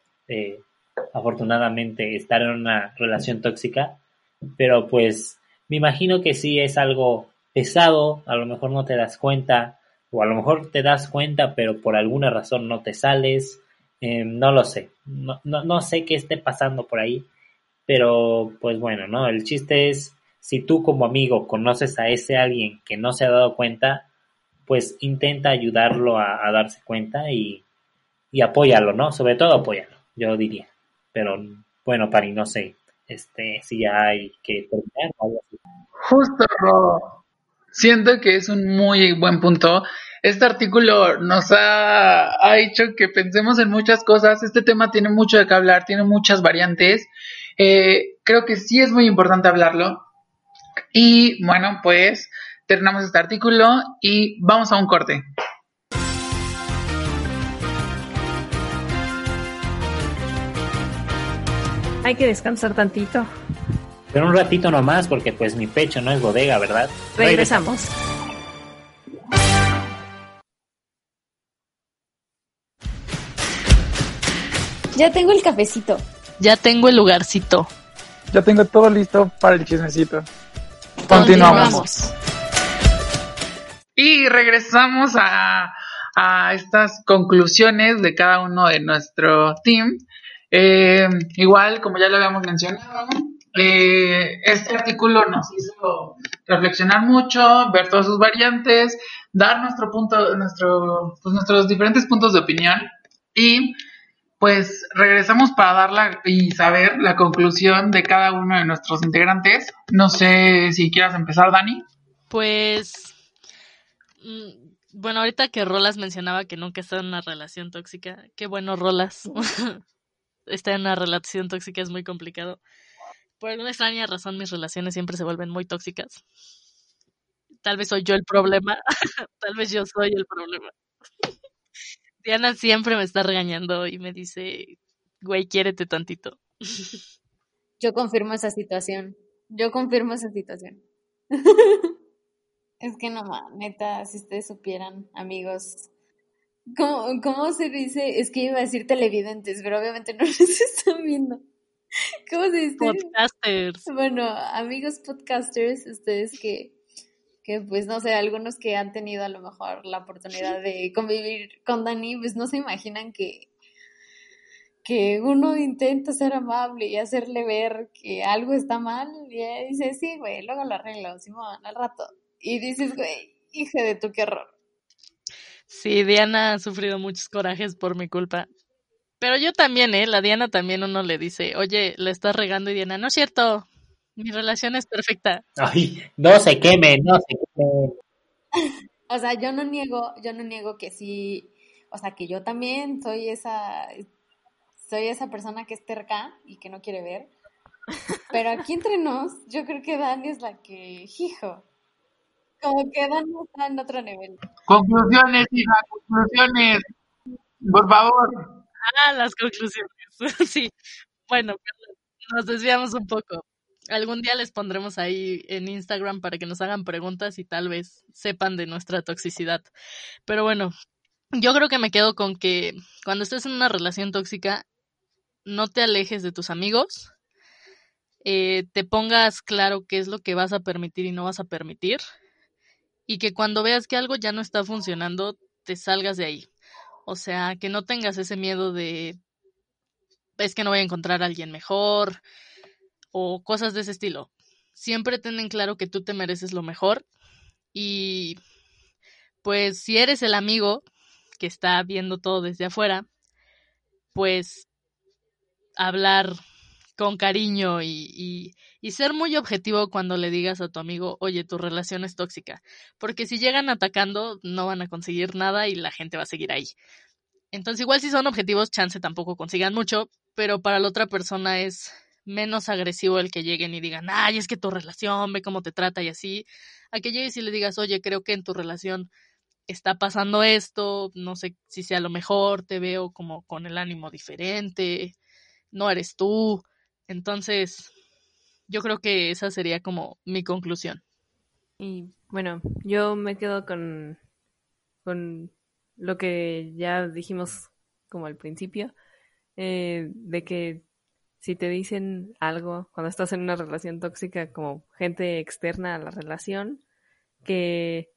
afortunadamente estar en una relación tóxica, pero pues me imagino que sí es algo pesado, a lo mejor no te das cuenta, o a lo mejor te das cuenta, pero por alguna razón no te sales, eh, no lo sé, no, no, no sé qué esté pasando por ahí, pero pues bueno, ¿no? El chiste es, si tú como amigo conoces a ese alguien que no se ha dado cuenta, pues intenta ayudarlo a, a darse cuenta y, y apóyalo, ¿no? Sobre todo apóyalo, yo diría. Pero bueno, Pari, no sé, este, si hay que terminar o algo así. Justo. Siento que es un muy buen punto. Este artículo nos ha, ha hecho que pensemos en muchas cosas. Este tema tiene mucho de qué hablar, tiene muchas variantes. Eh, creo que sí es muy importante hablarlo. Y bueno, pues terminamos este artículo y vamos a un corte. Hay que descansar tantito. Pero un ratito nomás, porque pues mi pecho no es bodega, ¿verdad? Regresamos. Ya tengo el cafecito. Ya tengo el lugarcito. Ya tengo todo listo para el chismecito. Continuamos. Y regresamos a, a estas conclusiones de cada uno de nuestro team. Eh, igual, como ya lo habíamos mencionado, eh, este artículo nos hizo reflexionar mucho, ver todas sus variantes, dar nuestro punto, nuestro, pues nuestros diferentes puntos de opinión y pues regresamos para dar la, y saber la conclusión de cada uno de nuestros integrantes. No sé si quieras empezar, Dani. Pues, mm, bueno, ahorita que Rolas mencionaba que nunca está en una relación tóxica, qué bueno, Rolas. Estar en una relación tóxica es muy complicado. Por alguna extraña razón, mis relaciones siempre se vuelven muy tóxicas. Tal vez soy yo el problema. Tal vez yo soy el problema. Diana siempre me está regañando y me dice, güey, quiérete tantito. Yo confirmo esa situación. Yo confirmo esa situación. es que no, ma, neta, si ustedes supieran, amigos, ¿cómo, ¿cómo se dice? Es que iba a decir televidentes, pero obviamente no los están viendo. ¿Cómo se dice? Podcasters. Bueno, amigos podcasters, ustedes que, que pues no sé, algunos que han tenido a lo mejor la oportunidad de convivir con Dani, pues no se imaginan que, que uno intenta ser amable y hacerle ver que algo está mal, y ella dice, sí, güey, luego lo arreglo, Simón, al rato. Y dices, güey, hija de tu, qué horror. Sí, Diana ha sufrido muchos corajes por mi culpa. Pero yo también, ¿eh? La Diana también uno le dice, oye, le estás regando y Diana, no es cierto, mi relación es perfecta. Ay, no se queme, no se queme. O sea, yo no niego, yo no niego que sí, o sea, que yo también soy esa, soy esa persona que es terca y que no quiere ver. Pero aquí entre nos, yo creo que Dani es la que, hijo, como que Dani está en otro nivel. Conclusiones, hija, conclusiones. Por favor. Ah, las conclusiones. sí. Bueno, perdón, nos desviamos un poco. Algún día les pondremos ahí en Instagram para que nos hagan preguntas y tal vez sepan de nuestra toxicidad. Pero bueno, yo creo que me quedo con que cuando estés en una relación tóxica, no te alejes de tus amigos, eh, te pongas claro qué es lo que vas a permitir y no vas a permitir, y que cuando veas que algo ya no está funcionando, te salgas de ahí. O sea, que no tengas ese miedo de es que no voy a encontrar a alguien mejor o cosas de ese estilo. Siempre ten en claro que tú te mereces lo mejor y pues si eres el amigo que está viendo todo desde afuera, pues hablar con cariño y, y, y, ser muy objetivo cuando le digas a tu amigo, oye, tu relación es tóxica. Porque si llegan atacando, no van a conseguir nada y la gente va a seguir ahí. Entonces, igual si son objetivos, chance tampoco consigan mucho, pero para la otra persona es menos agresivo el que lleguen y digan, ay, es que tu relación, ve cómo te trata y así, a que llegues y le digas, oye, creo que en tu relación está pasando esto, no sé si sea lo mejor, te veo como con el ánimo diferente, no eres tú. Entonces, yo creo que esa sería como mi conclusión. Y bueno, yo me quedo con, con lo que ya dijimos como al principio, eh, de que si te dicen algo cuando estás en una relación tóxica como gente externa a la relación, que,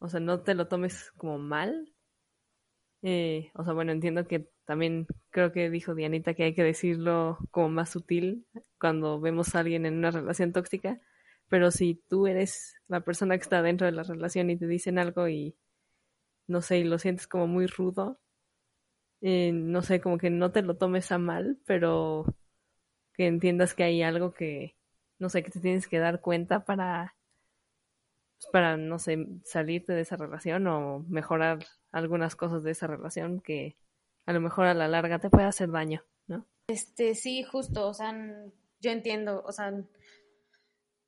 o sea, no te lo tomes como mal. Eh, o sea, bueno, entiendo que también creo que dijo Dianita que hay que decirlo como más sutil cuando vemos a alguien en una relación tóxica, pero si tú eres la persona que está dentro de la relación y te dicen algo y no sé, y lo sientes como muy rudo, eh, no sé, como que no te lo tomes a mal, pero que entiendas que hay algo que, no sé, que te tienes que dar cuenta para, pues, para, no sé, salirte de esa relación o mejorar algunas cosas de esa relación que a lo mejor a la larga te puede hacer daño, ¿no? Este, sí, justo, o sea, yo entiendo, o sea,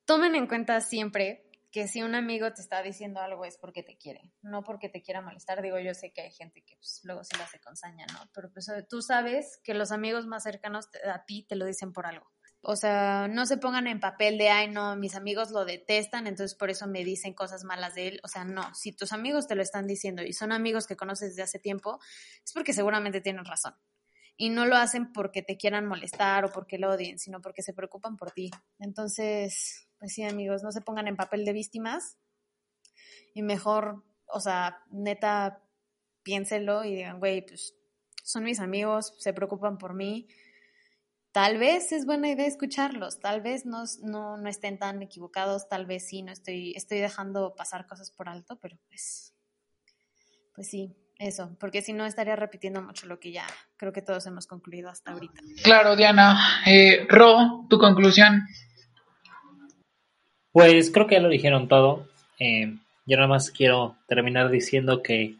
tomen en cuenta siempre que si un amigo te está diciendo algo es porque te quiere, no porque te quiera molestar. Digo, yo sé que hay gente que pues, luego sí lo hace con saña, ¿no? Pero pues tú sabes que los amigos más cercanos a ti te lo dicen por algo. O sea, no se pongan en papel de, ay, no, mis amigos lo detestan, entonces por eso me dicen cosas malas de él. O sea, no, si tus amigos te lo están diciendo y son amigos que conoces desde hace tiempo, es porque seguramente tienen razón. Y no lo hacen porque te quieran molestar o porque lo odien, sino porque se preocupan por ti. Entonces, pues sí, amigos, no se pongan en papel de víctimas y mejor, o sea, neta, piénselo y digan, güey, pues son mis amigos, se preocupan por mí. Tal vez es buena idea escucharlos, tal vez no, no, no estén tan equivocados, tal vez sí, no estoy, estoy dejando pasar cosas por alto, pero pues, pues sí, eso, porque si no estaría repitiendo mucho lo que ya creo que todos hemos concluido hasta ahorita. Claro, Diana. Eh, Ro, tu conclusión. Pues creo que ya lo dijeron todo. Eh, yo nada más quiero terminar diciendo que,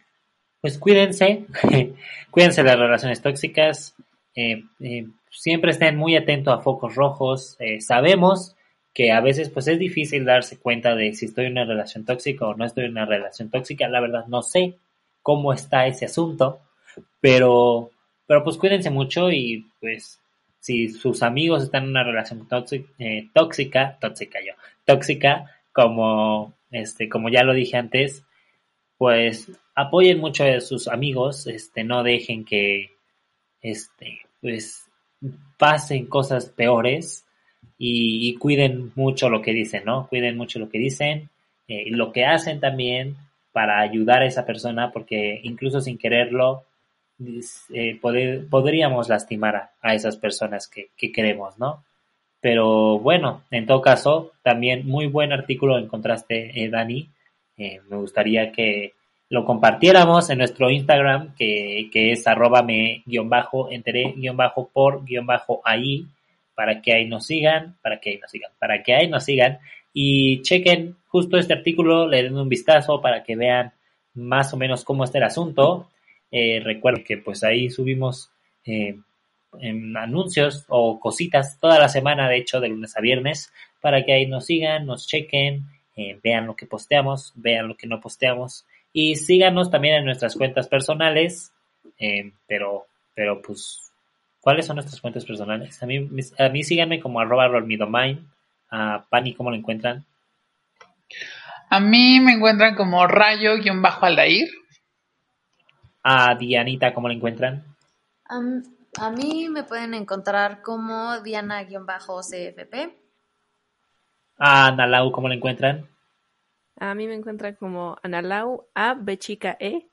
pues cuídense, cuídense de las relaciones tóxicas, eh, eh, siempre estén muy atentos a focos rojos. sabemos que a veces pues es difícil darse cuenta de si estoy en una relación tóxica o no estoy en una relación tóxica. La verdad no sé cómo está ese asunto, pero, pero pues cuídense mucho y pues si sus amigos están en una relación tóxica, tóxica, tóxica yo, tóxica, como, este, como ya lo dije antes, pues apoyen mucho a sus amigos, este, no dejen que, este, pues pasen cosas peores y, cuiden mucho lo que dicen, ¿no? Cuiden mucho lo que dicen eh, y lo que hacen también para ayudar a esa persona, porque incluso sin quererlo, eh, podríamos lastimar a, esas personas que, que queremos, ¿no? Pero bueno, en todo caso, también muy buen artículo encontraste, eh, Dani. Eh, me gustaría que lo compartiéramos en nuestro Instagram, que, que es arroba me guion bajo, enteré guion bajo por guion bajo ahí, para que ahí nos sigan, para que ahí nos sigan, para que ahí nos sigan y chequen justo este artículo, le den un vistazo para que vean más o menos cómo está el asunto. Eh, recuerden que pues ahí subimos eh, anuncios o cositas toda la semana, de hecho, de lunes a viernes, para que ahí nos sigan, nos chequen, eh, vean lo que posteamos, vean lo que no posteamos y síganos también en nuestras cuentas personales, eh, pero, pero pues, ¿cuáles son nuestras cuentas personales? A mí, a mí síganme como arroba rolmidomine, a Pani, ¿cómo lo encuentran? A mí me encuentran como rayo-aldair. A Dianita, ¿cómo lo encuentran? A mí me pueden encontrar como Diana-CFP. A Analau, ¿cómo la encuentran? A mí me encuentran como Analau A B chica E.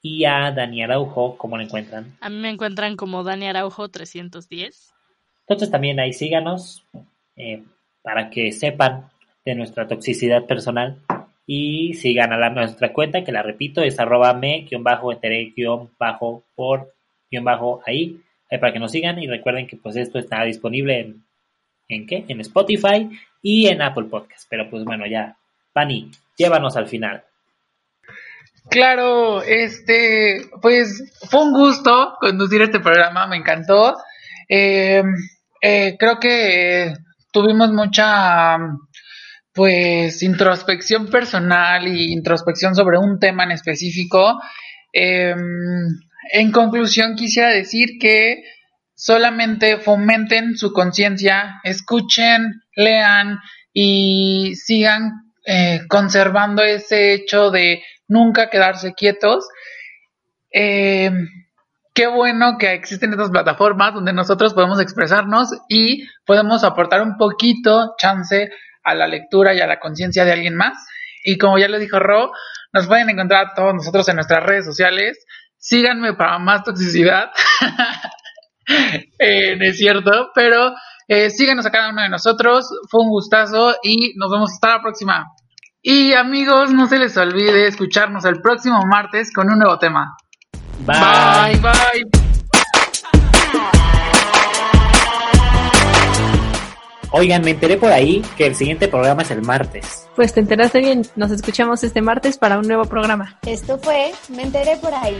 Y a Dani Araujo, ¿cómo la encuentran? A mí me encuentran como Dani Araujo 310. Entonces también ahí síganos eh, para que sepan de nuestra toxicidad personal y sigan a la, nuestra cuenta, que la repito, es arroba me-enteré-por bajo ahí, para que nos sigan y recuerden que pues esto está disponible en, ¿en qué? En Spotify y en Apple Podcast. Pero pues bueno, ya, Pani, llévanos al final. Claro, este, pues fue un gusto conducir este programa, me encantó. Eh, eh, creo que tuvimos mucha, pues, introspección personal y introspección sobre un tema en específico. Eh, en conclusión, quisiera decir que solamente fomenten su conciencia, escuchen, lean y sigan eh, conservando ese hecho de nunca quedarse quietos. Eh, qué bueno que existen estas plataformas donde nosotros podemos expresarnos y podemos aportar un poquito chance a la lectura y a la conciencia de alguien más. Y como ya lo dijo Ro, nos pueden encontrar todos nosotros en nuestras redes sociales. Síganme para más toxicidad. eh, es cierto, pero eh, síganos a cada uno de nosotros. Fue un gustazo y nos vemos hasta la próxima. Y amigos, no se les olvide escucharnos el próximo martes con un nuevo tema. Bye. bye. bye. Oigan, me enteré por ahí que el siguiente programa es el martes. Pues te enteraste bien. Nos escuchamos este martes para un nuevo programa. Esto fue Me enteré por ahí.